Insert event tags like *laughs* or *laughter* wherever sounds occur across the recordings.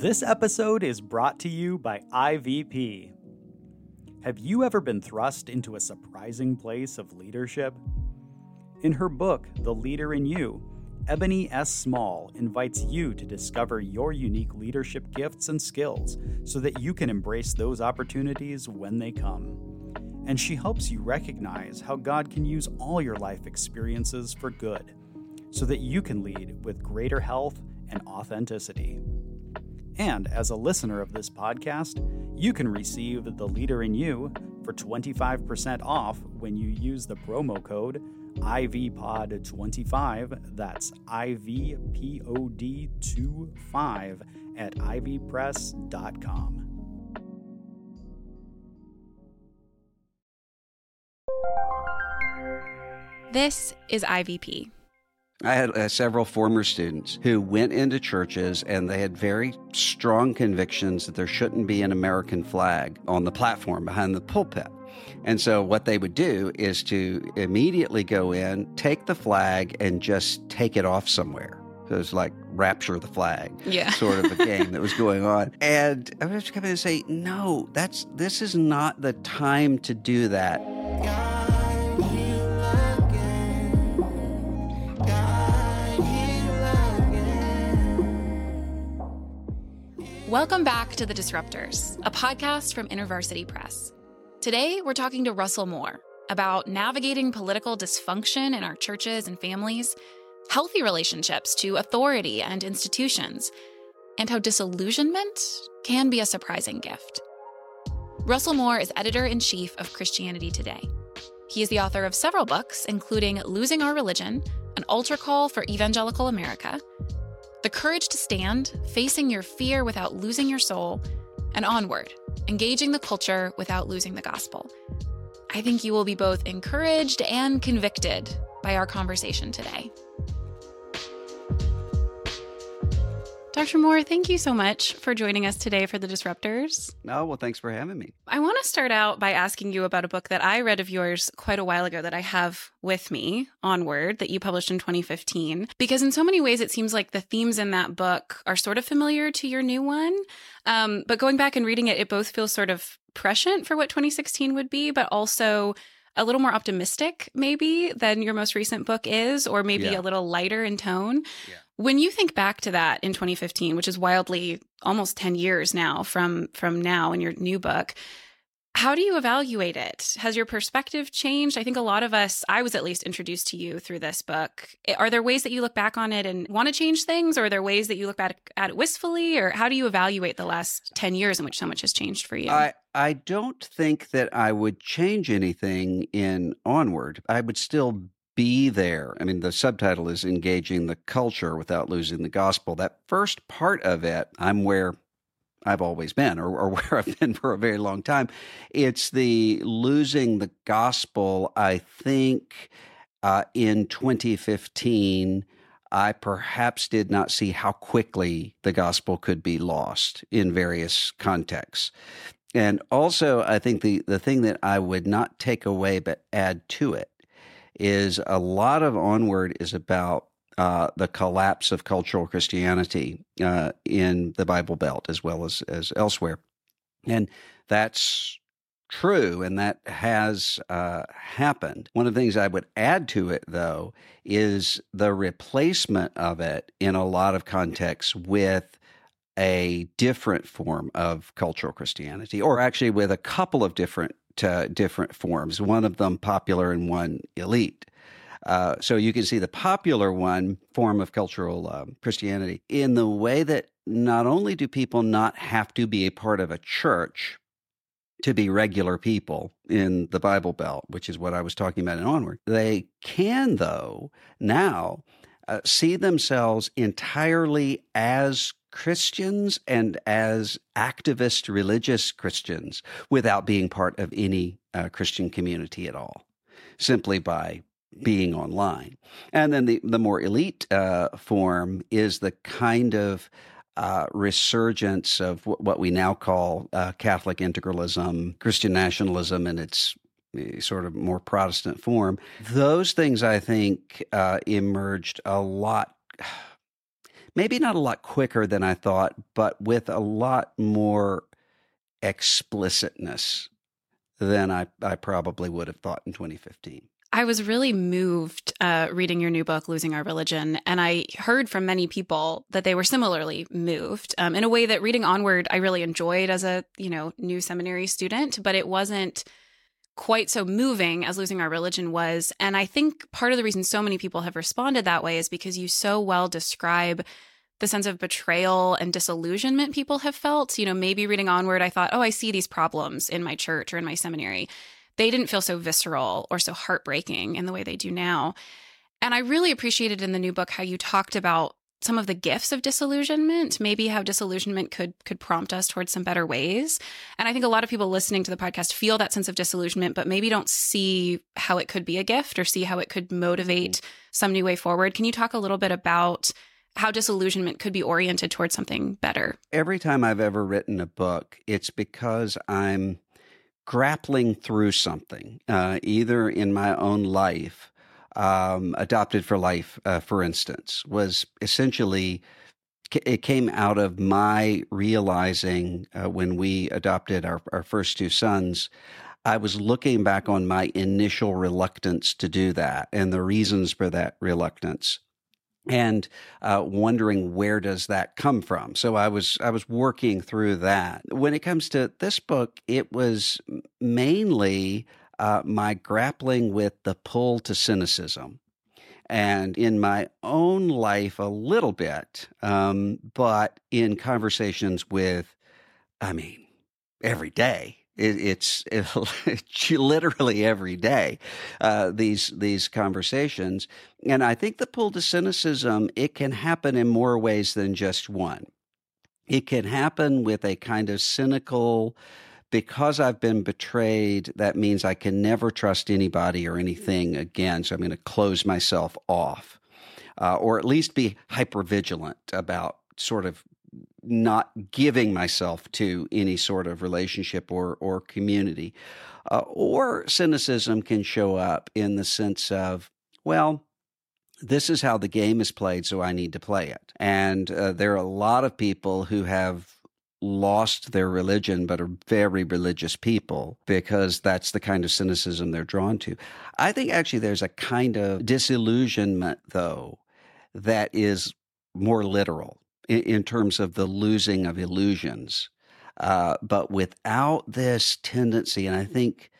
This episode is brought to you by IVP. Have you ever been thrust into a surprising place of leadership? In her book, The Leader in You, Ebony S. Small invites you to discover your unique leadership gifts and skills so that you can embrace those opportunities when they come. And she helps you recognize how God can use all your life experiences for good so that you can lead with greater health and authenticity. And as a listener of this podcast, you can receive The Leader in You for 25% off when you use the promo code IVPOD25. That's IVPOD25 at ivpress.com. This is IVP. I had uh, several former students who went into churches and they had very strong convictions that there shouldn't be an American flag on the platform behind the pulpit. And so what they would do is to immediately go in, take the flag, and just take it off somewhere. So it was like rapture the flag, Yeah. *laughs* sort of a game that was going on. And I would coming to come in and say, no, that's this is not the time to do that. Welcome back to The Disrupters, a podcast from InterVarsity Press. Today, we're talking to Russell Moore about navigating political dysfunction in our churches and families, healthy relationships to authority and institutions, and how disillusionment can be a surprising gift. Russell Moore is editor in chief of Christianity Today. He is the author of several books, including Losing Our Religion, an altar call for evangelical America, The Courage to Stand, Facing Your Fear Without Losing Your Soul, and Onward, Engaging the Culture Without Losing the Gospel. I think you will be both encouraged and convicted by our conversation today. Dr. Moore, thank you so much for joining us today for the Disrupters. Oh, well, thanks for having me. I want to start out by asking you about a book that I read of yours quite a while ago that I have with me, Onward, that you published in 2015. Because in so many ways, it seems like the themes in that book are sort of familiar to your new one. Um, but going back and reading it, it both feels sort of prescient for what 2016 would be, but also a little more optimistic, maybe, than your most recent book is, or maybe Yeah. a little lighter in tone. Yeah. When you think back to that in 2015, which is wildly almost 10 years now from from now in your new book, how do you evaluate it? Has your perspective changed? I think a lot of us, I was at least introduced to you through this book. Are there ways that you look back on it and want to change things, or are there ways that you look back at it wistfully, or how do you evaluate the last 10 years in which so much has changed for you? I, I don't think that I would change anything in Onward. I would still be there. I mean, the subtitle is Engaging the Culture Without Losing the Gospel. That first part of it, I'm where I've always been, or, or *laughs* where I've been for a very long time. It's the losing the gospel, I think, uh, in 2015. I perhaps did not see how quickly the gospel could be lost in various contexts. And also, I think the, the thing that I would not take away but add to it is a lot of Onward is about uh, the collapse of cultural Christianity uh, in the Bible Belt as well as, as elsewhere. And that's true, and that has uh, happened. One of the things I would add to it, though, is the replacement of it in a lot of contexts with a different form of cultural Christianity, or actually with a couple of different different forms. One of them popular and one elite. Uh, so you can see the popular one form of cultural um, Christianity in the way that not only do people not have to be a part of a church to be regular people in the Bible Belt, which is what I was talking about in Onward, they can, though, now uh, see themselves entirely as Christians and as activist religious Christians without being part of any uh, Christian community at all, simply by being online. And then the, the more elite uh, form is the kind of uh, resurgence of w- what we now call uh, Catholic integralism, Christian nationalism, and its sort of more Protestant form. Those things, I think, uh, emerged a lot *sighs* maybe not a lot quicker than I thought, but with a lot more explicitness than I, I probably would have thought in 2015. I was really moved uh, reading your new book, Losing Our Religion. And I heard from many people that they were similarly moved um, in a way that reading Onward I really enjoyed as a, you know, new seminary student, but it wasn't quite so moving as Losing Our Religion was. And I think part of the reason so many people have responded that way is because you so well describe the sense of betrayal and disillusionment people have felt. You know, maybe reading Onward, I thought, oh, I see these problems in my church or in my seminary they didn't feel so visceral or so heartbreaking in the way they do now. And I really appreciated in the new book how you talked about some of the gifts of disillusionment, maybe how disillusionment could could prompt us towards some better ways. And I think a lot of people listening to the podcast feel that sense of disillusionment, but maybe don't see how it could be a gift or see how it could motivate mm-hmm. some new way forward. Can you talk a little bit about how disillusionment could be oriented towards something better? Every time I've ever written a book, it's because I'm grappling through something, uh, either in my own life, um, adopted for life, uh, for instance, was essentially it came out of my realizing uh, when we adopted our, our first two sons. I was looking back on my initial reluctance to do that and the reasons for that reluctance and uh, wondering where does that come from so i was i was working through that when it comes to this book it was mainly uh, my grappling with the pull to cynicism and in my own life a little bit um, but in conversations with i mean every day it, it's, it, *laughs* literally every day uh, these these conversations, and I think the pull to cynicism it can happen in more ways than just one. It can happen with a kind of cynical because I've been betrayed, that means I can never trust anybody or anything again. So I'm going to close myself off, uh, or at least be hyper vigilant about sort of not giving myself to any sort of relationship or or community. Uh, or cynicism can show up in the sense of, well, this is how the game is played, so I need to play it. And uh, there are a lot of people who have lost their religion but are very religious people because that's the kind of cynicism they're drawn to. I think actually there's a kind of disillusionment, though, that is more literal in, in terms of the losing of illusions. Uh, but without this tendency, and I think,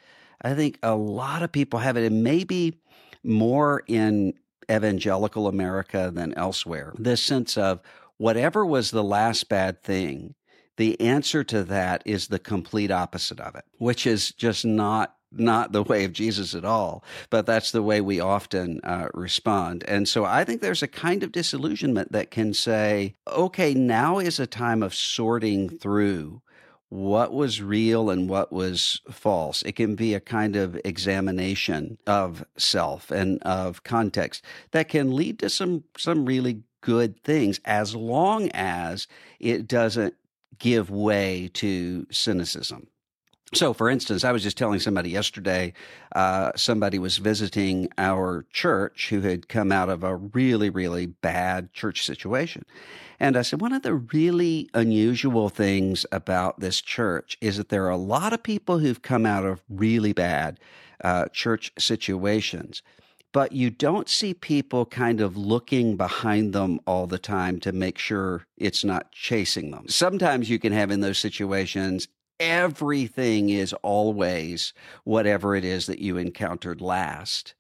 I think a lot of people have it, and maybe more in evangelical America than elsewhere. This sense of whatever was the last bad thing, the answer to that is the complete opposite of it, which is just not not the way of Jesus at all, but that's the way we often uh, respond. And so I think there's a kind of disillusionment that can say, okay, now is a time of sorting through what was real and what was false. It can be a kind of examination of self and of context that can lead to some some really good things as long as it doesn't give way to cynicism. So, for instance, I was just telling somebody yesterday, uh, somebody was visiting our church who had come out of a really, really bad church situation. And I said, one of the really unusual things about this church is that there are a lot of people who've come out of really bad uh, church situations. But you don't see people kind of looking behind them all the time to make sure it's not chasing them. Sometimes you can have in those situations everything is always whatever it is that you encountered last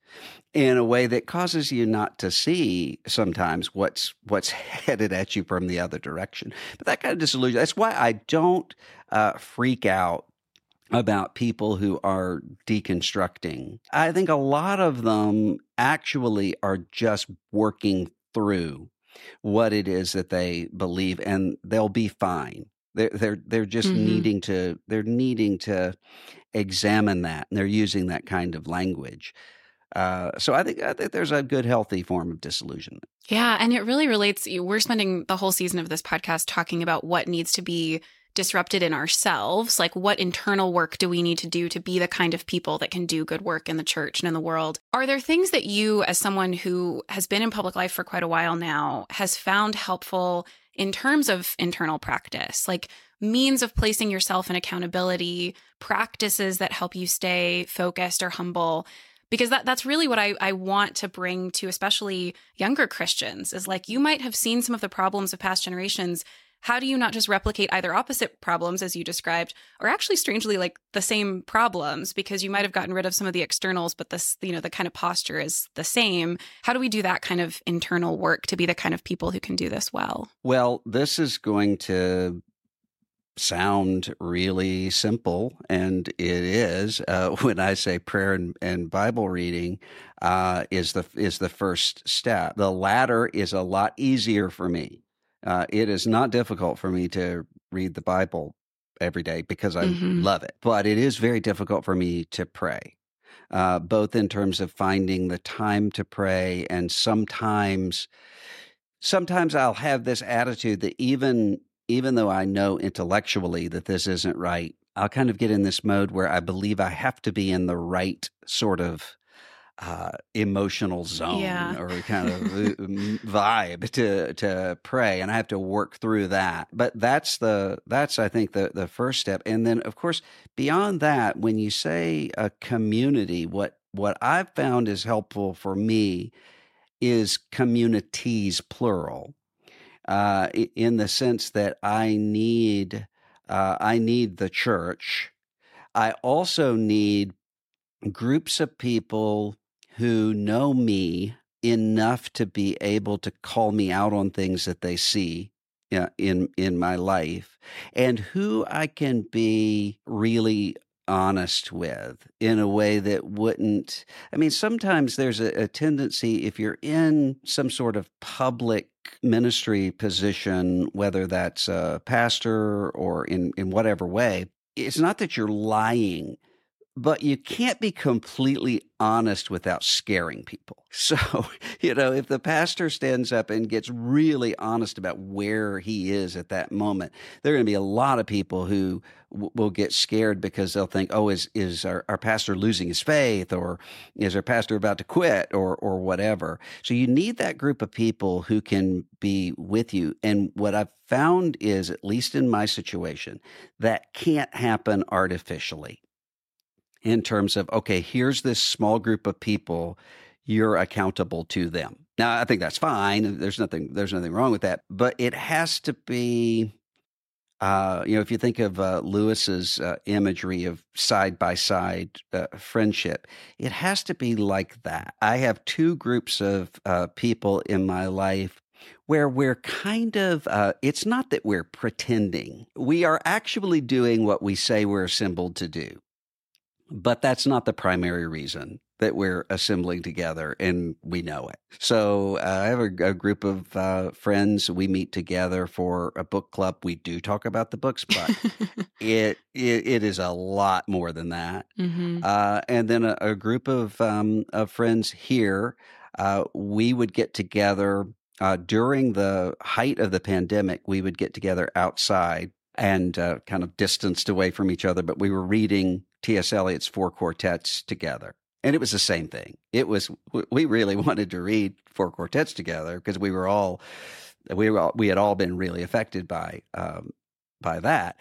in a way that causes you not to see sometimes what's what's *laughs* headed at you from the other direction but that kind of disillusion that's why i don't uh, freak out about people who are deconstructing i think a lot of them actually are just working through what it is that they believe and they'll be fine they're they're they're just mm-hmm. needing to they're needing to examine that, and they're using that kind of language. Uh, so I think I think there's a good, healthy form of disillusionment. Yeah, and it really relates. We're spending the whole season of this podcast talking about what needs to be disrupted in ourselves. Like, what internal work do we need to do to be the kind of people that can do good work in the church and in the world? Are there things that you, as someone who has been in public life for quite a while now, has found helpful in terms of internal practice? Like, means of placing yourself in accountability, practices that help you stay focused or humble because that that's really what I, I want to bring to especially younger Christians is like you might have seen some of the problems of past generations how do you not just replicate either opposite problems as you described or actually strangely like the same problems because you might have gotten rid of some of the externals but this you know the kind of posture is the same how do we do that kind of internal work to be the kind of people who can do this well well this is going to sound really simple, and it is. Uh, *laughs* when I say prayer and, and Bible reading uh, is the is the first step. The latter is a lot easier for me. Uh, it is not difficult for me to read the Bible every day because I mm-hmm. love it. But it is very difficult for me to pray, uh, both in terms of finding the time to pray and sometimes. Sometimes I'll have this attitude that even even though I know intellectually that this isn't right, I'll kind of get in this mode where I believe I have to be in the right sort of uh, emotional zone yeah. or kind of *laughs* vibe to to pray, and I have to work through that. But that's the that's I think the the first step, and then of course beyond that, when you say a community, what what I've found is helpful for me is communities plural. Uh, in the sense that I need uh, I need the church. I also need groups of people who know me enough to be able to call me out on things that they see uh, in in my life and who I can be really honest with in a way that wouldn't i mean sometimes there's a, a, tendency if you're in some sort of public ministry position whether that's a pastor or in in whatever way it's not that you're lying but you can't be completely honest without scaring people. *laughs* So, you know, if the pastor stands up and gets really honest about where he is at that moment, there are going to be a lot of people who w- will get scared because they'll think, oh, is, is our, our pastor losing his faith or is our pastor about to quit or, or whatever. So you need that group of people who can be with you. And what I've found is, at least in my situation, that can't happen artificially in terms of, okay, here's this small group of people, you're accountable to them. Now, I think that's fine. There's nothing, there's nothing wrong with that, but it has to be, uh, you know, if you think of uh, Lewis's uh, imagery of side by side uh, friendship, it has to be like that. I have two groups of uh, people in my life where we're kind of, uh, it's not that we're pretending. We are actually doing what we say we're assembled to do. But that's not the primary reason that we're assembling together, and we know it. So uh, I have a, a group of uh, friends. We meet together for a book club. We do talk about the books, but *laughs* it, it, it is a lot more than that. Mm-hmm. Uh, and then a, a group of um, of friends here. Uh, we would get together uh, during the height of the pandemic. We would get together outside and uh, kind of distanced away from each other, but we were reading T.S. Eliot's four quartets together. And it was the same thing. It was, we really *laughs* wanted to read four quartets together because we were all, we were all, we had all been really affected by, um, by that.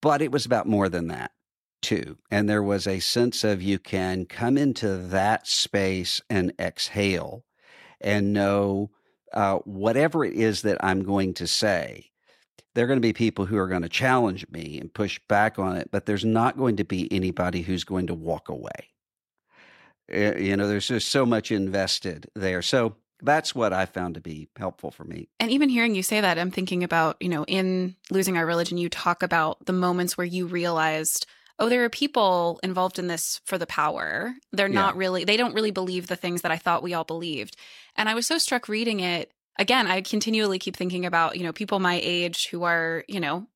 But it was about more than that too. And there was a sense of you can come into that space and exhale and know uh, whatever it is that I'm going to say, there are going to be people who are going to challenge me and push back on it, but there's not going to be anybody who's going to walk away. Eh, you know, there's just so much invested there. So that's what I found to be helpful for me. And even hearing you say that, I'm thinking about, you know, in Losing Our Religion, you talk about the moments where you realized, oh, there are people involved in this for the power. They're not yeah. really, they don't really believe the things that I thought we all believed. And I was so struck reading it again, I continually keep thinking about, you know, people my age who are, you know,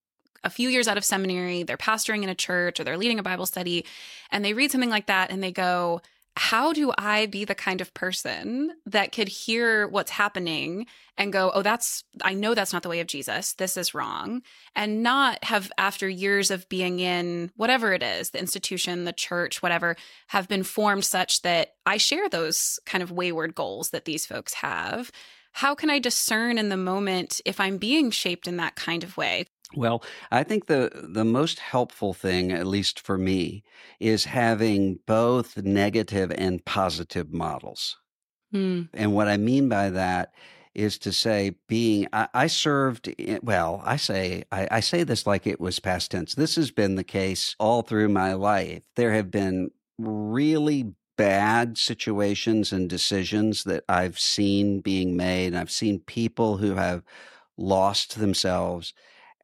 a few years out of seminary, they're pastoring in a church or they're leading a Bible study, and they read something like that and they go, how do I be the kind of person that could hear what's happening and go, oh, that's, I know that's not the way of Jesus. This is wrong. And not have, after years of being in whatever it is, the institution, the church, whatever, have been formed such that I share those kind of wayward goals that these folks have. How can I discern in the moment if I'm being shaped in that kind of way? Well, I think the the most helpful thing, at least for me, is having both negative and positive models. Mm. And what I mean by that is to say, being I, I served. In, well, I say I, I say this like it was past tense. This has been the case all through my life. There have been really bad situations and decisions that I've seen being made. And I've seen people who have lost themselves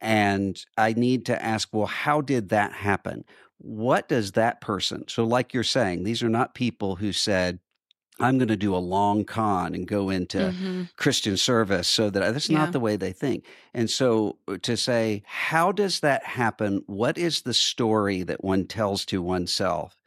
and I need to ask, well, how did that happen? What does that person, so like you're saying, these are not people who said, I'm going to do a long con and go into mm-hmm. Christian service so that that's yeah. not the way they think. And so uh, to say, how does that happen? What is the story that one tells to oneself?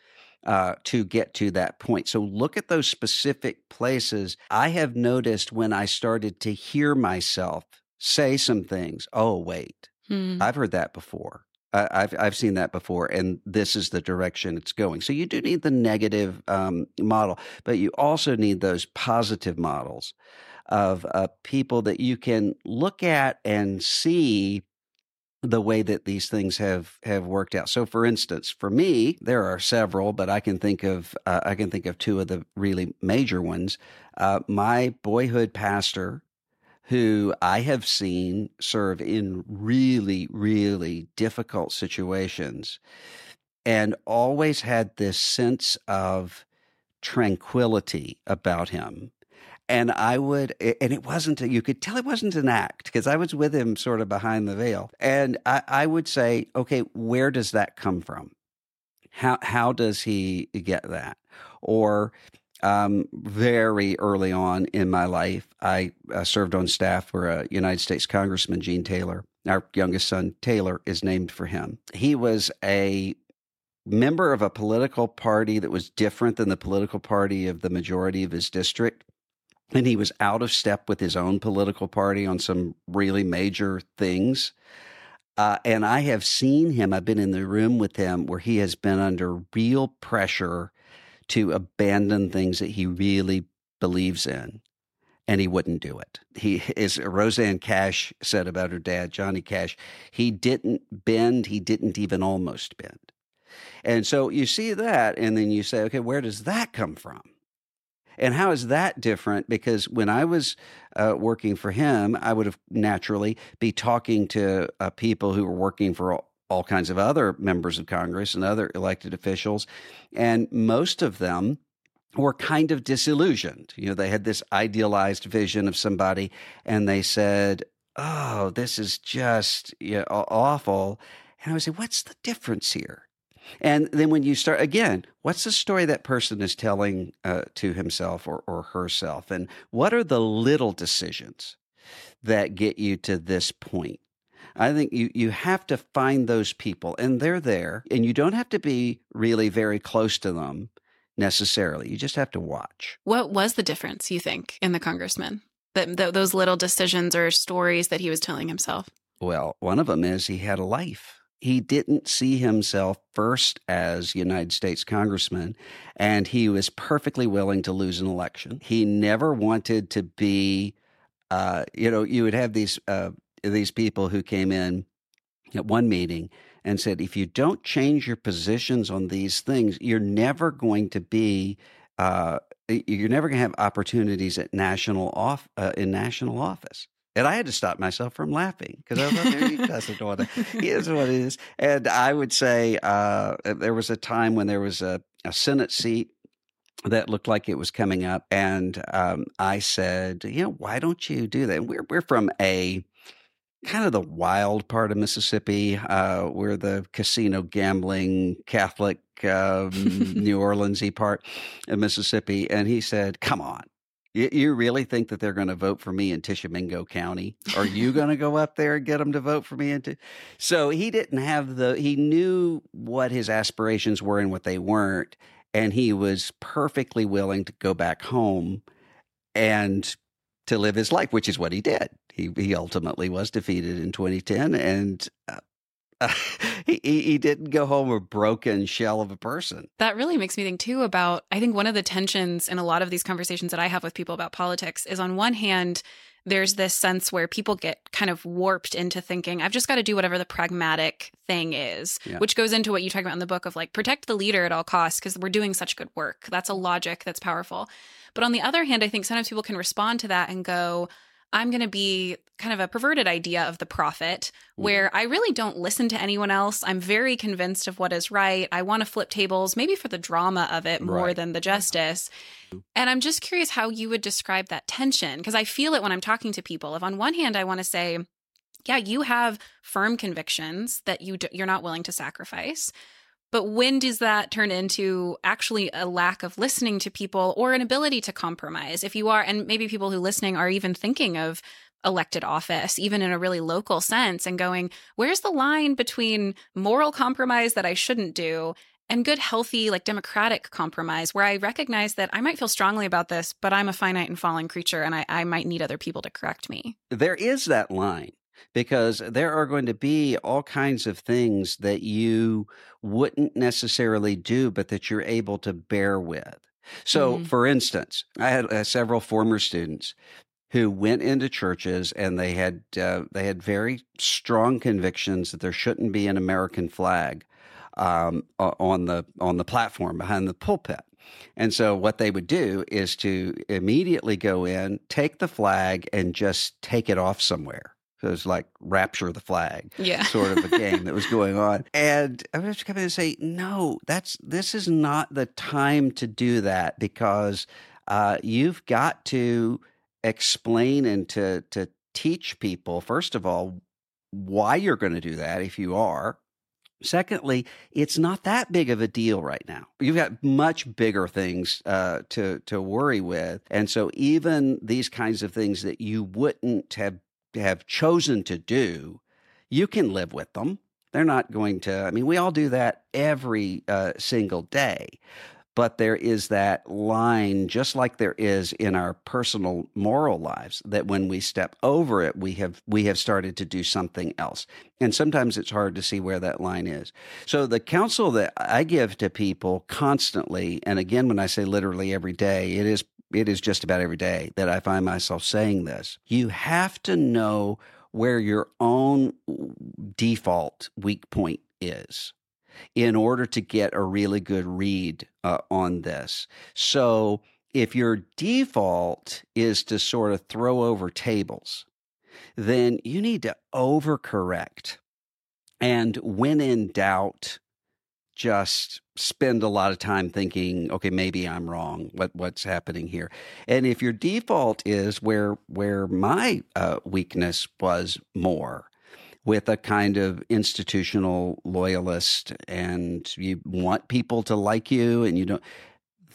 Uh, to get to that point. So look at those specific places. I have noticed when I started to hear myself say some things. Oh, wait, hmm. I've heard that before. I've I've seen that before, and this is the direction it's going. So you do need the negative um, model, but you also need those positive models of uh, people that you can look at and see the way that these things have have worked out. So, for instance, for me, there are several, but I can think of uh, I can think of two of the really major ones. Uh, my boyhood pastor who I have seen serve in really, really difficult situations and always had this sense of tranquility about him. And I would, and it wasn't, a, you could tell it wasn't an act because I was with him sort of behind the veil. And I, I would say, okay, where does that come from? How, how does he get that? Or um, very early on in my life, I uh, served on staff for a United States Congressman, Gene Taylor. Our youngest son, Taylor, is named for him. He was a member of a political party that was different than the political party of the majority of his district. And he was out of step with his own political party on some really major things. Uh, and I have seen him, I've been in the room with him where he has been under real pressure to abandon things that he really believes in and he wouldn't do it. He is Rosanne Cash said about her dad, Johnny Cash, he didn't bend, he didn't even almost bend. And so you see that and then you say, okay, where does that come from? And how is that different? Because when I was uh, working for him, I would have naturally be talking to uh, people who were working for all, all kinds of other members of Congress and other elected officials. And most of them were kind of disillusioned. You know, they had this idealized vision of somebody and they said, Oh, this is just you know, awful. And I would say, What's the difference here? And then when you start again, what's the story that person is telling uh, to himself or, or herself? And what are the little decisions that get you to this point? I think you, you have to find those people, and they're there, and you don't have to be really very close to them necessarily. You just have to watch. What was the difference, you think, in the congressman? That, that those little decisions or stories that he was telling himself? Well, one of them is he had a life. He didn't see himself first as United States congressman, and he was perfectly willing to lose an election. He never wanted to be, uh, you know, you would have these uh, these people who came in at one meeting and said, if you don't change your positions on these things, you're never going to be, uh, you're never going to have opportunities at national off uh, in national office. And I had to stop myself from laughing because I thought, there he doesn't want to. Here's what it is. And I would say uh, there was a time when there was a, a Senate seat that looked like it was coming up, and um, I said, you know, why don't you do that? we're we're from a kind of the wild part of Mississippi, uh, where the casino gambling Catholic um, *laughs* New Orleansy part of Mississippi. And he said, "Come on." You, you really think that they're going to vote for me in Tishomingo County? Are you going to go up there and get them to vote for me? Into so he didn't have the. He knew what his aspirations were and what they weren't, and he was perfectly willing to go back home and to live his life, which is what he did. He he ultimately was defeated in 2010, and uh, *laughs* he, he didn't go home a broken shell of a person. That really makes me think too about I think one of the tensions in a lot of these conversations that I have with people about politics is on one hand there's this sense where people get kind of warped into thinking I've just got to do whatever the pragmatic thing is, yeah. which goes into what you talk about in the book of like protect the leader at all costs because we're doing such good work. That's a logic that's powerful. But on the other hand, I think sometimes people can respond to that and go, I'm going to be kind of a perverted idea of the prophet mm. where I really don't listen to anyone else. I'm very convinced of what is right. I want to flip tables, maybe for the drama of it more right. than the justice. And I'm just curious how you would describe that tension because I feel it when I'm talking to people. If on one hand, I want to say, yeah, you have firm convictions that you you're not willing to sacrifice. But when does that turn into actually a lack of listening to people or an ability to compromise? If you are, and maybe people who listening are even thinking of elected office, even in a really local sense, and going, where's the line between moral compromise that I shouldn't do and good, healthy, like democratic compromise where I recognize that I might feel strongly about this, but I'm a finite and fallen creature and I, I might need other people to correct me? There is that line because there are going to be all kinds of things that you wouldn't necessarily do, but that you're able to bear with. So, mm-hmm. for instance, I had uh, several former students who went into churches and they had uh, they had very strong convictions that there shouldn't be an American flag um, on the on the platform behind the pulpit. And so what they would do is to immediately go in, take the flag, and just take it off somewhere. So it was like rapture the flag, yeah, sort of a game *laughs* that was going on. And I would have to come in and say, no, that's this is not the time to do that because uh, you've got to explain and to to teach people first of all why you're going to do that if you are. Secondly, it's not that big of a deal right now. You've got much bigger things uh, to to worry with, and so even these kinds of things that you wouldn't have have chosen to do, you can live with them. They're not going to, I mean, we all do that every uh, single day. But there is that line, just like there is in our personal moral lives, that when we step over it, we have we have started to do something else. And sometimes it's hard to see where that line is. So the counsel that I give to people constantly, and again, when I say literally every day, it is it is just about every day that I find myself saying this. You have to know where your own default weak point is in order to get a really good read uh, on this. So, if your default is to sort of throw over tables, then you need to overcorrect. And when in doubt, just spend a lot of time thinking, okay, maybe I'm wrong. What what's happening here? And if your default is where where my uh, weakness was more, with a kind of institutional loyalist, and you want people to like you, and you don't.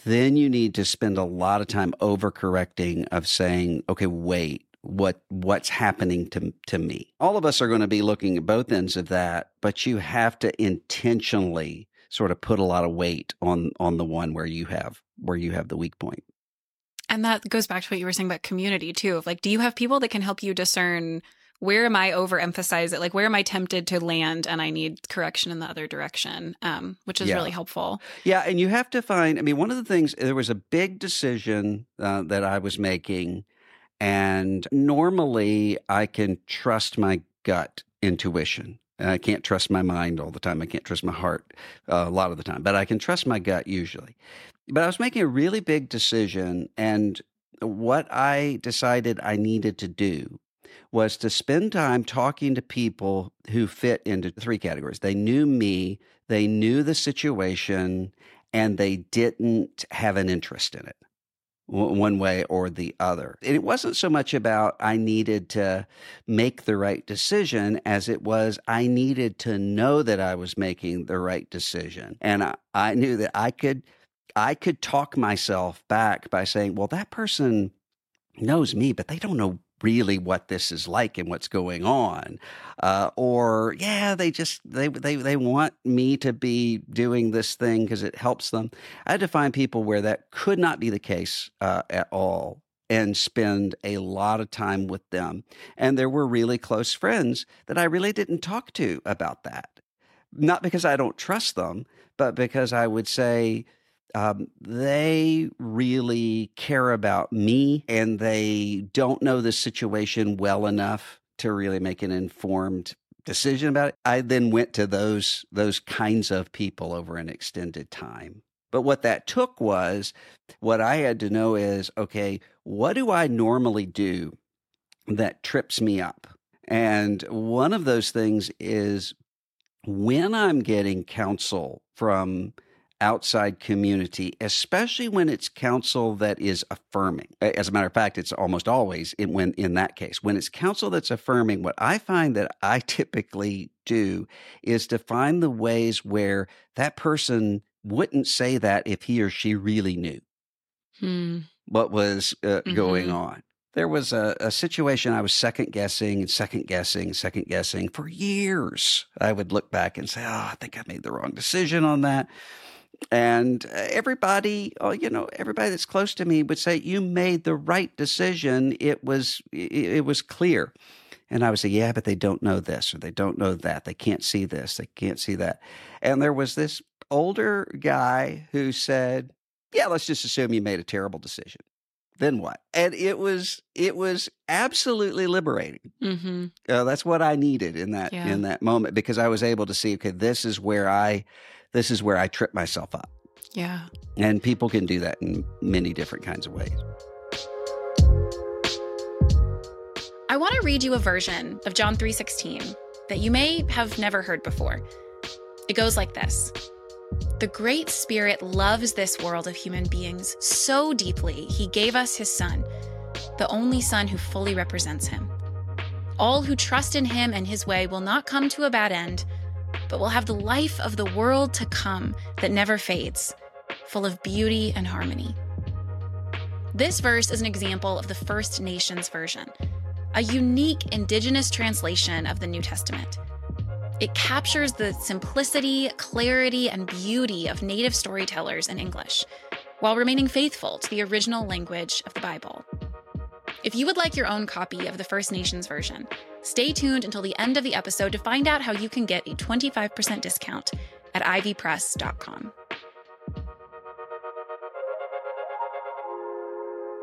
Then you need to spend a lot of time overcorrecting of saying, okay, wait, what what's happening to to me. All of us are going to be looking at both ends of that, but you have to intentionally sort of put a lot of weight on on the one where you have where you have the weak point. And that goes back to what you were saying about community too. Of like, do you have people that can help you discern where am I overemphasize it? Like, where am I tempted to land and I need correction in the other direction? Um, which is yeah. really helpful. Yeah, and you have to find. I mean, one of the things there was a big decision uh, that I was making and normally I can trust my gut intuition. And I can't trust my mind all the time. I can't trust my heart uh, a lot of the time, but I can trust my gut usually. But I was making a really big decision, and what I decided I needed to do was to spend time talking to people who fit into three categories. They knew me, they knew the situation, and they didn't have an interest in it one way or the other. And it wasn't so much about I needed to make the right decision as it was I needed to know that I was making the right decision. And I, I knew that I could I could talk myself back by saying, well, that person knows me, but they don't know really what this is like and what's going on uh, or yeah they just they they they want me to be doing this thing because it helps them. I had to find people where that could not be the case uh, at all and spend a lot of time with them. And there were really close friends that i really didn't talk to about that. Not because i don't trust them but because i would say um, they really care about me and they don't know the situation well enough to really make an informed decision about it. I then went to those those kinds of people over an extended time. But what that took was what I had to know is okay, what do I normally do that trips me up? And one of those things is when I'm getting counsel from outside community, especially when it's counsel that is affirming. As a matter of fact, it's almost always in, when in that case when it's counsel that's affirming. What I find that I *laughs* typically do is to find the ways where that person wouldn't say that if he or she really knew hmm. what was uh, mm-hmm. going on. There was a, a situation I was second guessing and second guessing, second guessing for years. I would look back and say, Oh, I think I made the wrong decision on that and uh, everybody oh, you know everybody that's close to me would say you made the right decision. It was it was clear. And i would say yeah but they don't know this or they don't know that. They can't see this. They can't see that. And there was this older guy who said yeah let's just assume you made a terrible decision. Then what? And it was it was absolutely liberating. Mm-hmm. uh, that's what i needed in that yeah. in that moment because i was able to see okay this is where i this is where I trip myself up. Yeah. And people can do that in many different kinds of ways. I want to read you a version of John 3:16 that you may have never heard before. It goes like this. The Great Spirit loves this world of human beings so deeply, he gave us his son, the only son who fully represents him. All who trust in him and his way will not come to a bad end, but we'll have the life of the world to come that never fades, full of beauty and harmony. This verse is an example of the First Nations version, a unique indigenous translation of the New Testament. It captures the simplicity, clarity, and beauty of native storytellers in English, while remaining faithful to the original language of the Bible. If you would like your own copy of the First Nations version, Stay tuned until the end of the episode to find out how you can get a 25% discount at ivpress.com.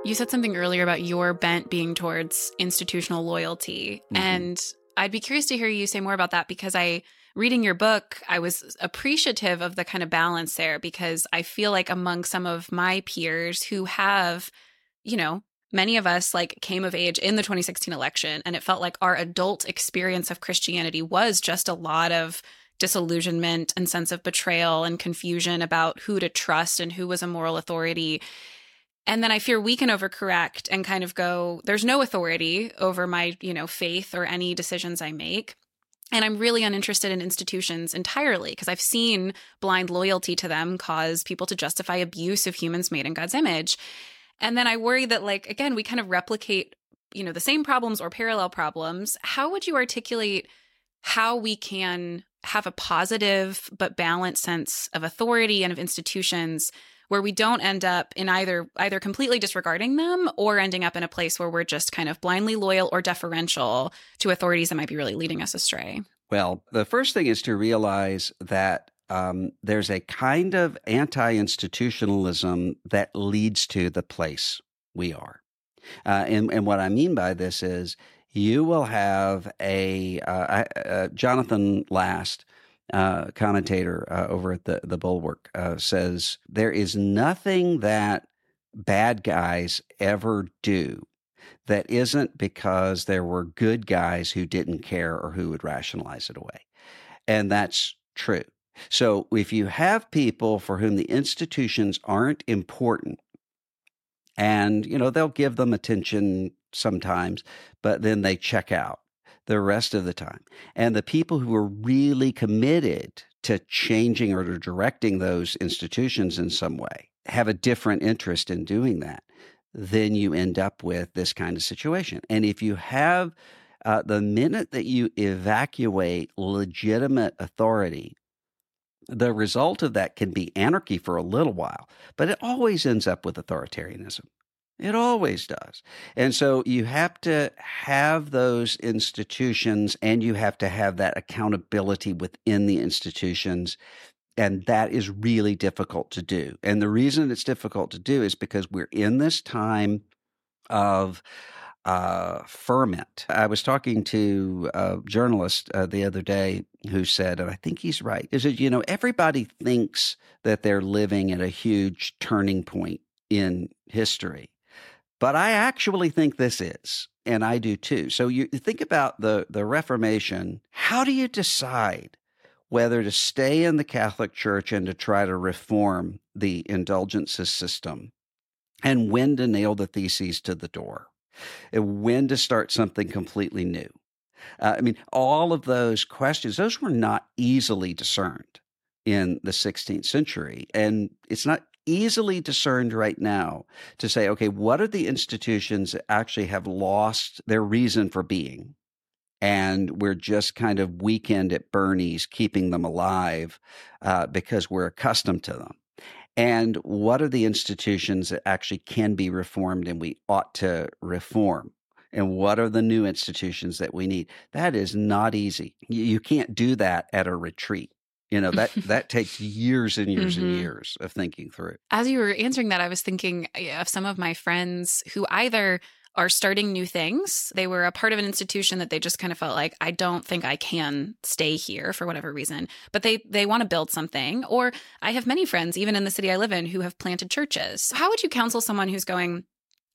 You said something earlier about your bent being towards institutional loyalty. Mm-hmm. And I'd be curious to hear you say more about that because I, reading your book, I was appreciative of the kind of balance there because I feel like among some of my peers who have, you know, many of us like came of age in the 2016 election and it felt like our adult experience of Christianity was just a lot of disillusionment and sense of betrayal and confusion about who to trust and who was a moral authority. And then I fear we can overcorrect and kind of go, there's no authority over my, you know, faith or any decisions I make. And I'm really uninterested in institutions entirely because I've seen blind loyalty to them cause people to justify abuse of humans made in God's image. And then I worry that, like, again, we kind of replicate, you know, the same problems or parallel problems. How would you articulate how we can have a positive but balanced sense of authority and of institutions where we don't end up in either either completely disregarding them or ending up in a place where we're just kind of blindly loyal or deferential to authorities that might be really leading us astray? Well, the first thing is to realize that um, there's a kind of anti institutionalism that leads to the place we are. Uh, and, and what I mean by this is you will have a uh, uh, Jonathan Last, uh, commentator uh, over at the, the Bulwark, uh, says there is nothing that bad guys ever do that isn't because there were good guys who didn't care or who would rationalize it away. And that's true. So if you have people for whom the institutions aren't important, and you know they'll give them attention sometimes, but then they check out the rest of the time. And the people who are really committed to changing or to directing those institutions in some way have a different interest in doing that. then you end up with this kind of situation. And if you have uh, the minute that you evacuate legitimate authority, the result of that can be anarchy for a little while, but it always ends up with authoritarianism. It always does. And so you have to have those institutions and you have to have that accountability within the institutions. And that is really difficult to do. And the reason it's difficult to do is because we're in this time of uh, ferment. I was talking to a journalist uh, the other day who said, and I think he's right, is that, you know, everybody thinks that they're living at a huge turning point in history. But I actually think this is, and I do too. So you think about the, the Reformation. How do you decide whether to stay in the Catholic Church and to try to reform the indulgences system and when to nail the theses to the door when to start something completely new? Uh, I mean, all of those questions, those were not easily discerned in the 16th century. And it's not easily discerned right now to say, okay, what are the institutions that actually have lost their reason for being? And we're just kind of weekend at Bernie's keeping them alive uh, because we're accustomed to them. And what are the institutions that actually can be reformed and we ought to reform? And what are the new institutions that we need? That is not easy. You can't do that at a retreat. You know, that *laughs* that takes years and years mm-hmm. and years of thinking through. As you were answering that, I was thinking of some of my friends who either are starting new things. They were a part of an institution that they just kind of felt like I don't think I can stay here for whatever reason, but they they want to build something. Or I have many friends even in the city I live in who have planted churches. How would you counsel someone who's going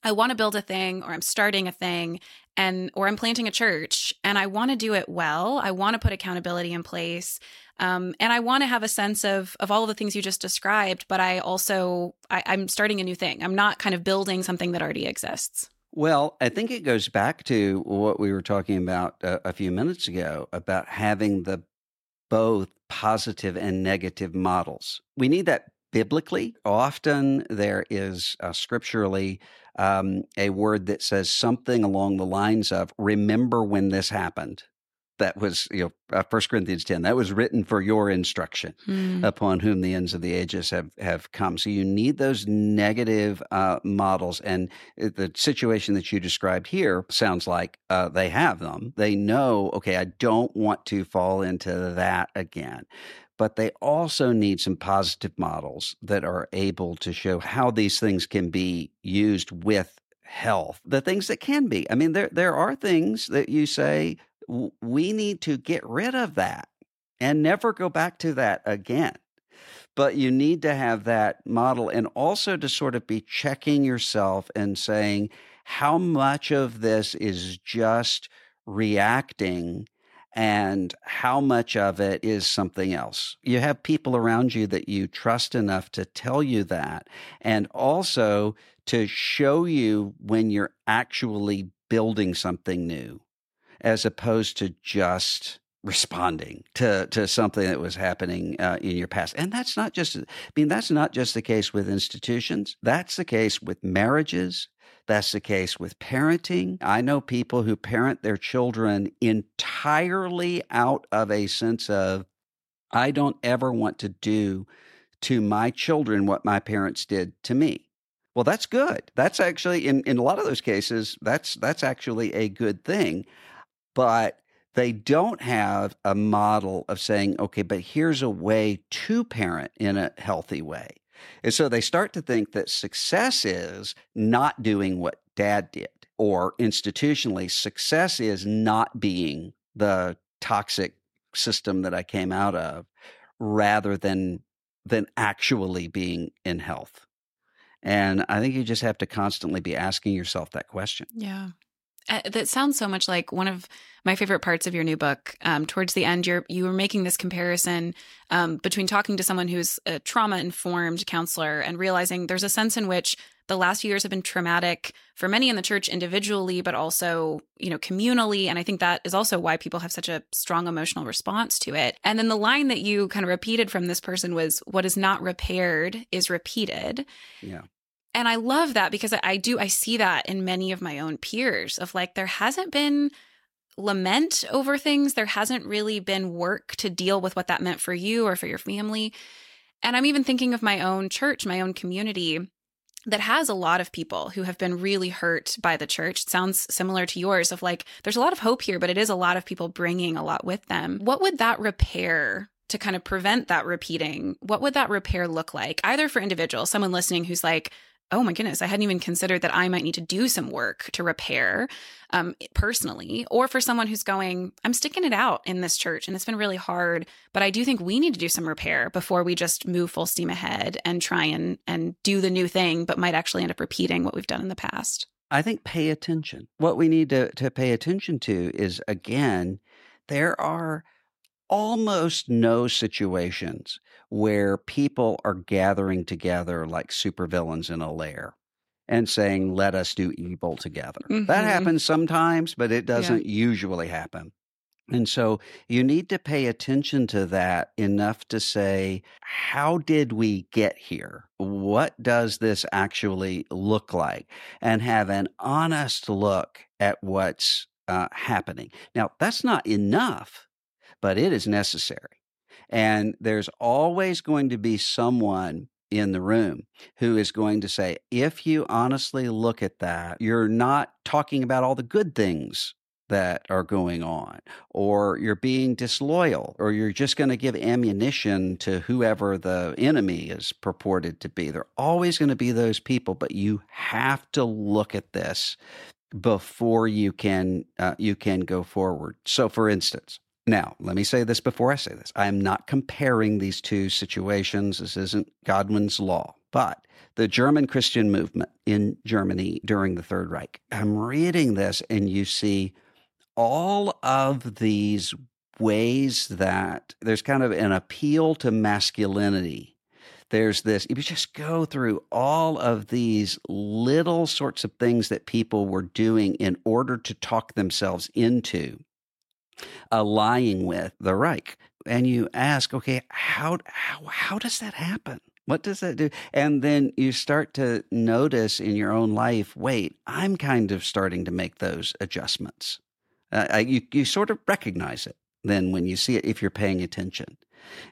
I want to build a thing or I'm starting a thing and or I'm planting a church and I want to do it well. I want to put accountability in place. Um, and I want to have a sense of of all of the things you just described, but I also I, I'm starting a new thing. I'm not kind of building something that already exists. Well, I think it goes back to what we were talking about a, a few minutes ago about having the both positive and negative models. We need that biblically. Often there is uh, scripturally um, a word that says something along the lines of, remember when this happened. That was, you know, uh, 1 Corinthians 10. That was written for your instruction mm. upon whom the ends of the ages have, have come. So you need those negative uh, models. And uh, the situation that you described here sounds like uh, they have them. They know, okay, I don't want to fall into that again but they also need some positive models that are able to show how these things can be used with health. The things that can be. I mean, there there are things that you say we need to get rid of that and never go back to that again. But you need to have that model and also to sort of be checking yourself and saying how much of this is just reacting and how much of it is something else. You have people around you that you trust enough to tell you that, and also to show you when you're actually building something new, as opposed to just responding to to something that was happening uh, in your past and that's not just i mean that's not just the case with institutions that's the case with marriages that's the case with parenting. I know people who parent their children entirely out of a sense of, I don't ever want to do to my children what my parents did to me. Well, that's good. That's actually in, in a lot of those cases, that's that's actually a good thing. But they don't have a model of saying, okay, but here's a way to parent in a healthy way. And so they start to think that success is not doing what dad did, or institutionally, success is not being the toxic system that I came out of rather than than actually being in health. And I think you just have to constantly be asking yourself that question. Yeah. That sounds so much like one of my favorite parts of your new book. Um, towards the end, you're you were making this comparison um, between talking to someone who's a trauma informed counselor and realizing there's a sense in which the last few years have been traumatic for many in the church individually, but also you know communally. And I think that is also why people have such a strong emotional response to it. And then the line that you kind of repeated from this person was, "What is not repaired is repeated." Yeah. And I love that because I do, I see that in many of my own peers of like, there hasn't been lament over things. There hasn't really been work to deal with what that meant for you or for your family. And I'm even thinking of my own church, my own community that has a lot of people who have been really hurt by the church. It sounds similar to yours of like, there's a lot of hope here, but it is a lot of people bringing a lot with them. What would that repair to kind of prevent that repeating? What would that repair look like? Either for individuals, someone listening who's like, oh my goodness, I hadn't even considered that I might need to do some work to repair um, personally, or for someone who's going, I'm sticking it out in this church and it's been really hard, but I do think we need to do some repair before we just move full steam ahead and try and and do the new thing, but might actually end up repeating what we've done in the past. I think pay attention. What we need to, to pay attention to is again, there are almost no situations where people are gathering together like supervillains in a lair and saying, let us do evil together. Mm-hmm. That happens sometimes, but it doesn't yeah. usually happen. And so you need to pay attention to that enough to say, how did we get here? What does this actually look like? And have an honest look at what's uh, happening. Now, that's not enough, but it is necessary. And there's always going to be someone in the room who is going to say, if you honestly look at that, you're not talking about all the good things that are going on, or you're being disloyal, or you're just going to give ammunition to whoever the enemy is purported to be. There are always going to be those people, but you have to look at this before you can uh, you can go forward. So, for instance, now, let me say this before I say this. I am not comparing these two situations. This isn't Godwin's law. But the German Christian movement in Germany during the Third Reich, I'm reading this and you see all of these ways that there's kind of an appeal to masculinity. There's this, if you just go through all of these little sorts of things that people were doing in order to talk themselves into allying with the Reich. And you ask, okay, how, how, how does that happen? What does that do? And then you start to notice in your own life, wait, I'm kind of starting to make those adjustments. Uh, you, you sort of recognize it then when you see it if you're paying attention.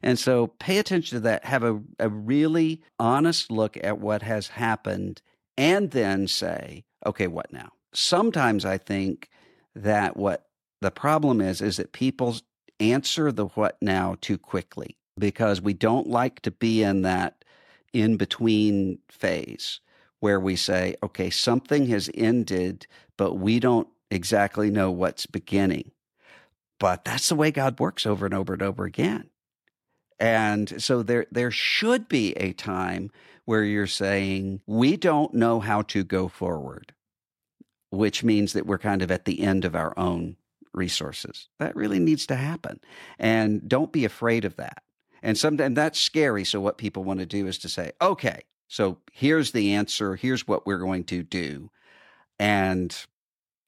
And so pay attention to that, have a, a really honest look at what has happened, and then say, okay, what now? Sometimes I think that what the problem is is that people answer the what now too quickly because we don't like to be in that in between phase where we say, okay, something has ended, but we don't exactly know what's beginning. But that's the way God works over and over and over again. And so there there should be a time where you're saying, we don't know how to go forward, which means that we're kind of at the end of our own resources. That really needs to happen. And don't be afraid of that. And sometimes that's scary. So, what people want to do is to say, okay, so here's the answer. Here's what we're going to do. And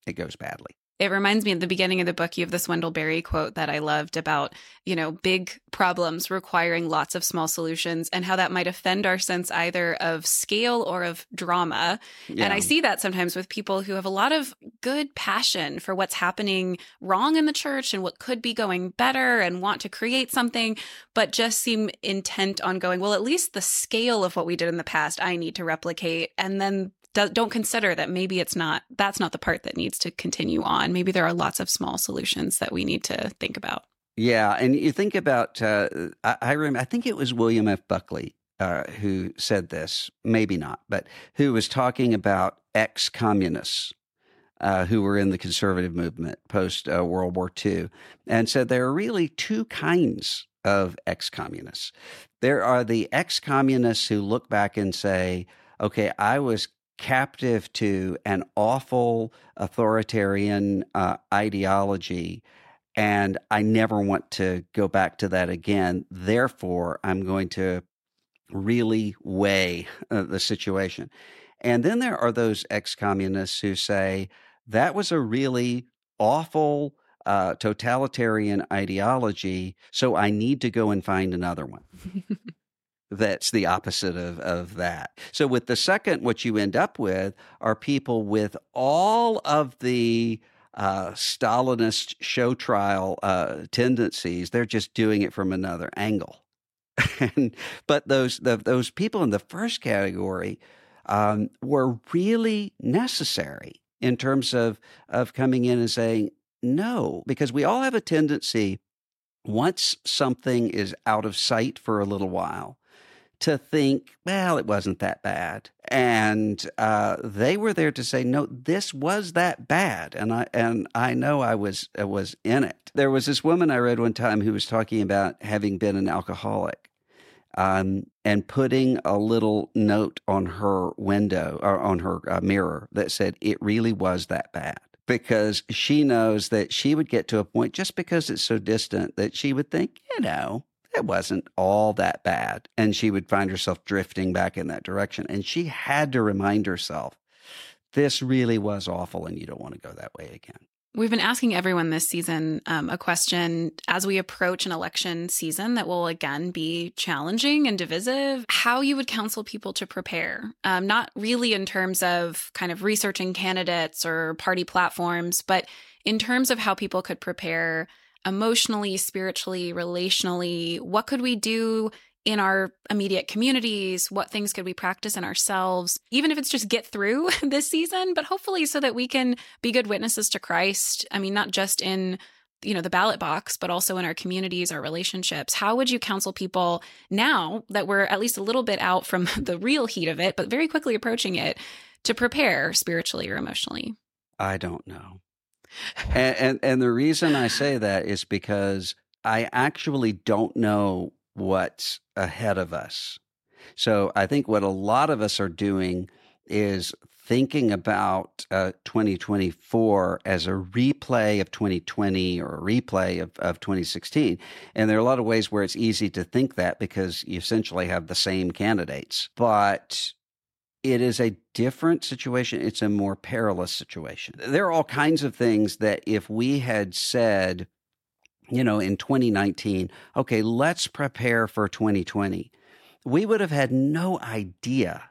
it goes badly it reminds me at the beginning of the book you have this wendell berry quote that i loved about you know big problems requiring lots of small solutions and how that might offend our sense either of scale or of drama yeah. and i see that sometimes with people who have a lot of good passion for what's happening wrong in the church and what could be going better and want to create something but just seem intent on going well at least the scale of what we did in the past i need to replicate and then don't consider that maybe it's not that's not the part that needs to continue on. Maybe there are lots of small solutions that we need to think about. Yeah and you think about uh, I, I remember i think it was william f. Buckley uh, who said this maybe not but who was talking about ex-communists uh, who were in the conservative movement post uh, World War II, and said there are really two kinds of ex communists. There are the ex communists who look back and say, okay, I was captive to an awful authoritarian uh, ideology and I never want to go back to that again. Therefore, I'm going to really weigh uh, the situation. And then there are those ex communists who say that was a really awful uh, totalitarian ideology, so I need to go and find another one. *laughs* that's the opposite of, of that. So, with the second, what you end up with are people with all of the uh, Stalinist show trial uh, tendencies. They're just doing it from another angle. *laughs* and, but those the, those people in the first category um, were really necessary in terms of of coming in and saying no, because we all have a tendency once something is out of sight for a little while to think, well, it wasn't that bad. And uh, they were there to say, no, this was that bad. And I and I know I was I was in it. There was this woman I read one time who was talking about having been an alcoholic. Um, and putting a little note on her window or on her uh, mirror that said, It really was that bad because she knows that she would get to a point just because it's so distant that she would think, you know, it wasn't all that bad. And she would find herself drifting back in that direction. And she had to remind herself, this really was awful and you don't want to go that way again. We've been asking everyone this season um, a question as we approach an election season that will again be challenging and divisive. How you would counsel people to prepare, um, not really in terms of kind of researching candidates or party platforms, but in terms of how people could prepare emotionally, spiritually, relationally? What could we do in our immediate communities? What things could we practice in ourselves? Even if it's just get through *laughs* this season, but hopefully so that we can be good witnesses to Christ. I mean, not just in you know the ballot box but also in our communities our relationships how would you counsel people now that we're at least a little bit out from *laughs* the real heat of it but very quickly approaching it to prepare spiritually or emotionally i don't know and, and, and the reason I say that is because I actually don't know what's ahead of us. So I think what a lot of us are doing is thinking about uh, 2024 as a replay of 2020 or a replay of, of 2016. And there are a lot of ways where it's easy to think that because you essentially have the same candidates. But it is a different situation. It's a more perilous situation. There are all kinds of things that if we had said, you know, in 2019, okay, let's prepare for 2020, we would have had no idea.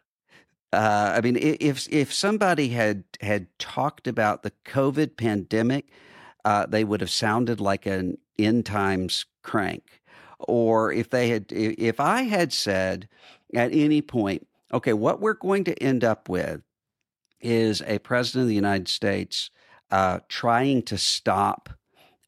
Uh, I mean, if if somebody had had talked about the COVID pandemic, uh, they would have sounded like an end times crank. Or if they had, if I had said at any point, okay, what we're going to end up with is a president of the United States uh, trying to stop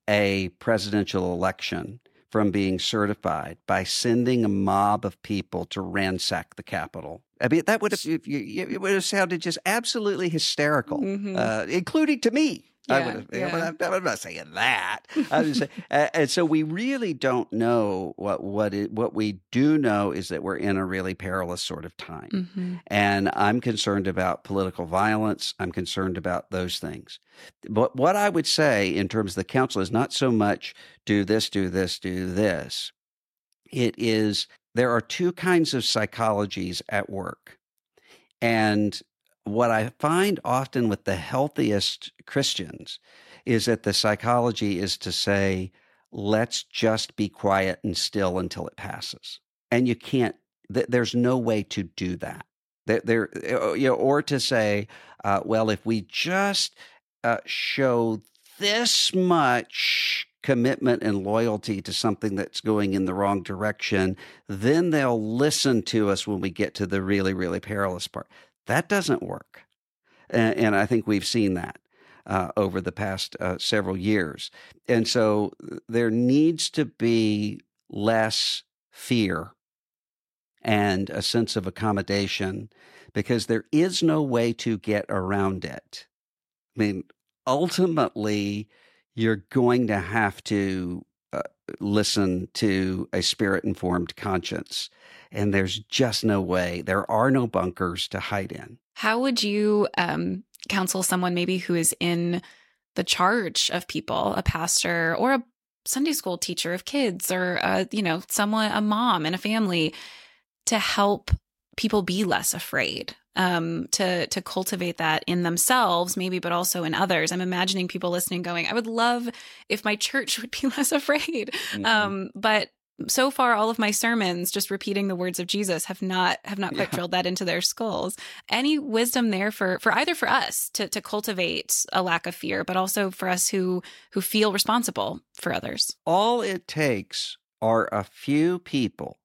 a presidential election from being certified by sending a mob of people to ransack the Capitol. I mean, that would have it would have sounded just absolutely hysterical, mm-hmm. uh, including to me. Yeah, I would have, yeah. I'm, I'm, not saying that. *laughs* I'm just saying, and so we really don't know what what it, what we do know is that we're in a really perilous sort of time, mm-hmm. and I'm concerned about political violence. I'm concerned about those things. But what I would say in terms of the counsel is not so much do this, do this, do this. It is there are two kinds of psychologies at work, and what I find often with the healthiest Christians is that the psychology is to say, let's just be quiet and still until it passes. And you can't, th- there's no way to do that. There, there uh, you know, or to say, uh, well, if we just uh, show this much commitment and loyalty to something that's going in the wrong direction, then they'll listen to us when we get to the really, really perilous part. That doesn't work. And, and I think we've seen that. Uh, over the past uh, several years. And so there needs to be less fear and a sense of accommodation because there is no way to get around it. I mean, ultimately, you're going to have to uh, listen to a spirit informed conscience. And there's just no way, there are no bunkers to hide in. How would you um, counsel someone maybe who is in the charge of people, a pastor or a Sunday school teacher of kids, or uh, you know, someone, a mom in a family, to help people be less afraid um, to to cultivate that in themselves, maybe, but also in others. I'm imagining people listening, going, "I would love if my church *laughs* would be less afraid," mm-hmm. um, but so far all of my sermons just repeating the words of Jesus have not have not quite Yeah. drilled that into their skulls. Any wisdom there for for either for us to to cultivate a lack of fear, but also for us who who feel responsible for others. All it takes are a few people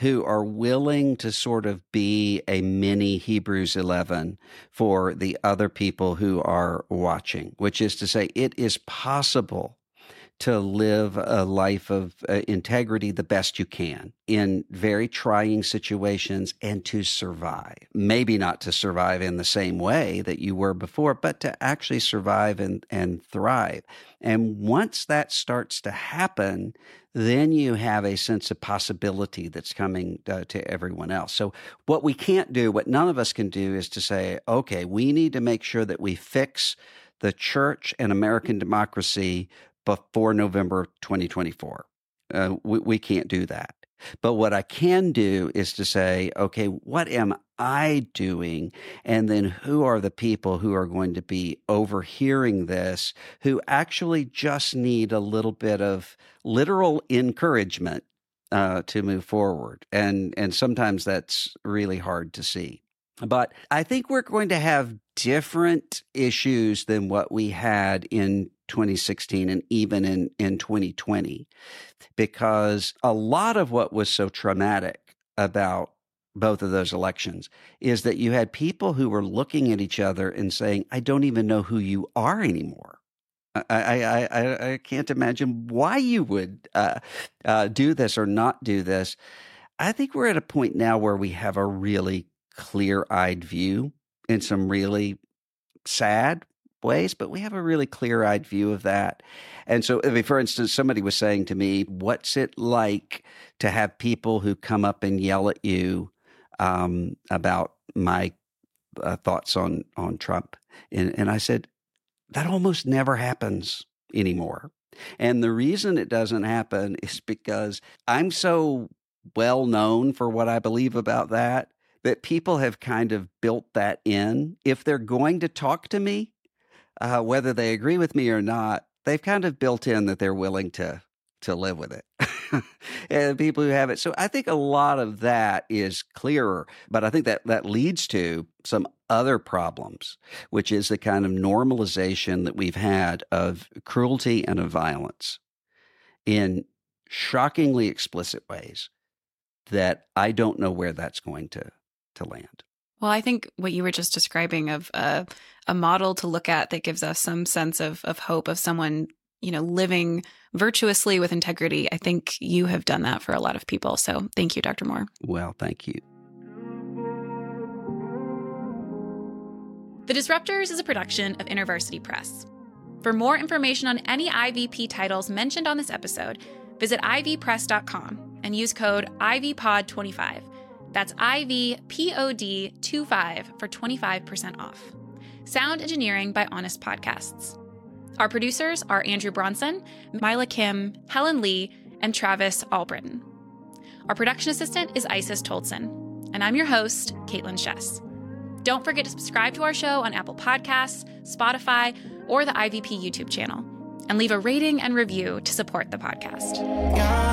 who are willing to sort of be a mini Hebrews 11 for the other people who are watching, which is to say, it is possible to live a life of uh, integrity the best you can in very trying situations and to survive. Maybe not to survive in the same way that you were before, but to actually survive and, and thrive. And once that starts to happen, then you have a sense of possibility that's coming uh, to everyone else. So, what we can't do, what none of us can do, is to say, okay, we need to make sure that we fix the church and American democracy before November 2024. Uh, we, we can't do that. But what I can do is to say, okay, what am I doing? And then who are the people who are going to be overhearing this who actually just need a little bit of literal encouragement uh, to move forward? And, and sometimes that's really hard to see. But I think we're going to have different issues than what we had in 2016 and even in, in 2020, because a lot of what was so traumatic about both of those elections is that you had people who were looking at each other and saying, I don't even know who you are anymore. I, I, I, I can't imagine why you would uh, uh, do this or not do this. I think we're at a point now where we have a really clear eyed view in some really sad ways, but we have a really clear eyed view of that. And so, I mean, for instance, somebody was saying to me, What's it like to have people who come up and yell at you um, about my uh, thoughts on, on Trump? And, and I said, That almost never happens anymore. And the reason it doesn't happen is because I'm so well known for what I believe about that that people have kind of built that in. If they're going to talk to me, uh, whether they agree with me or not, they've kind of built in that they're willing to to live with it. *laughs* and people who have it. So I think a lot of that is clearer, but I think that that leads to some other problems, which is the kind of normalization that we've had of cruelty and of violence in shockingly explicit ways that I don't know where that's going to to land. Well, I think what you were just describing of a, a model to look at that gives us some sense of of hope of someone, you know, living virtuously with integrity. I think you have done that for a lot of people. So thank you, Dr. Moore. Well, thank you. The Disrupters is a production of InterVarsity Press. For more information on any IVP titles mentioned on this episode, visit ivpress.com and use code IVPOD25. That's IVPOD25 for 25% off. Sound engineering by Honest Podcasts. Our producers are Andrew Bronson, Mila Kim, Helen Lee, and Travis Albritton. Our production assistant is Isis Toldson. And I'm your host, Kaitlyn Schiess. Don't forget to subscribe to our show on Apple Podcasts, Spotify, or the IVP YouTube channel. And leave a rating and review to support the podcast.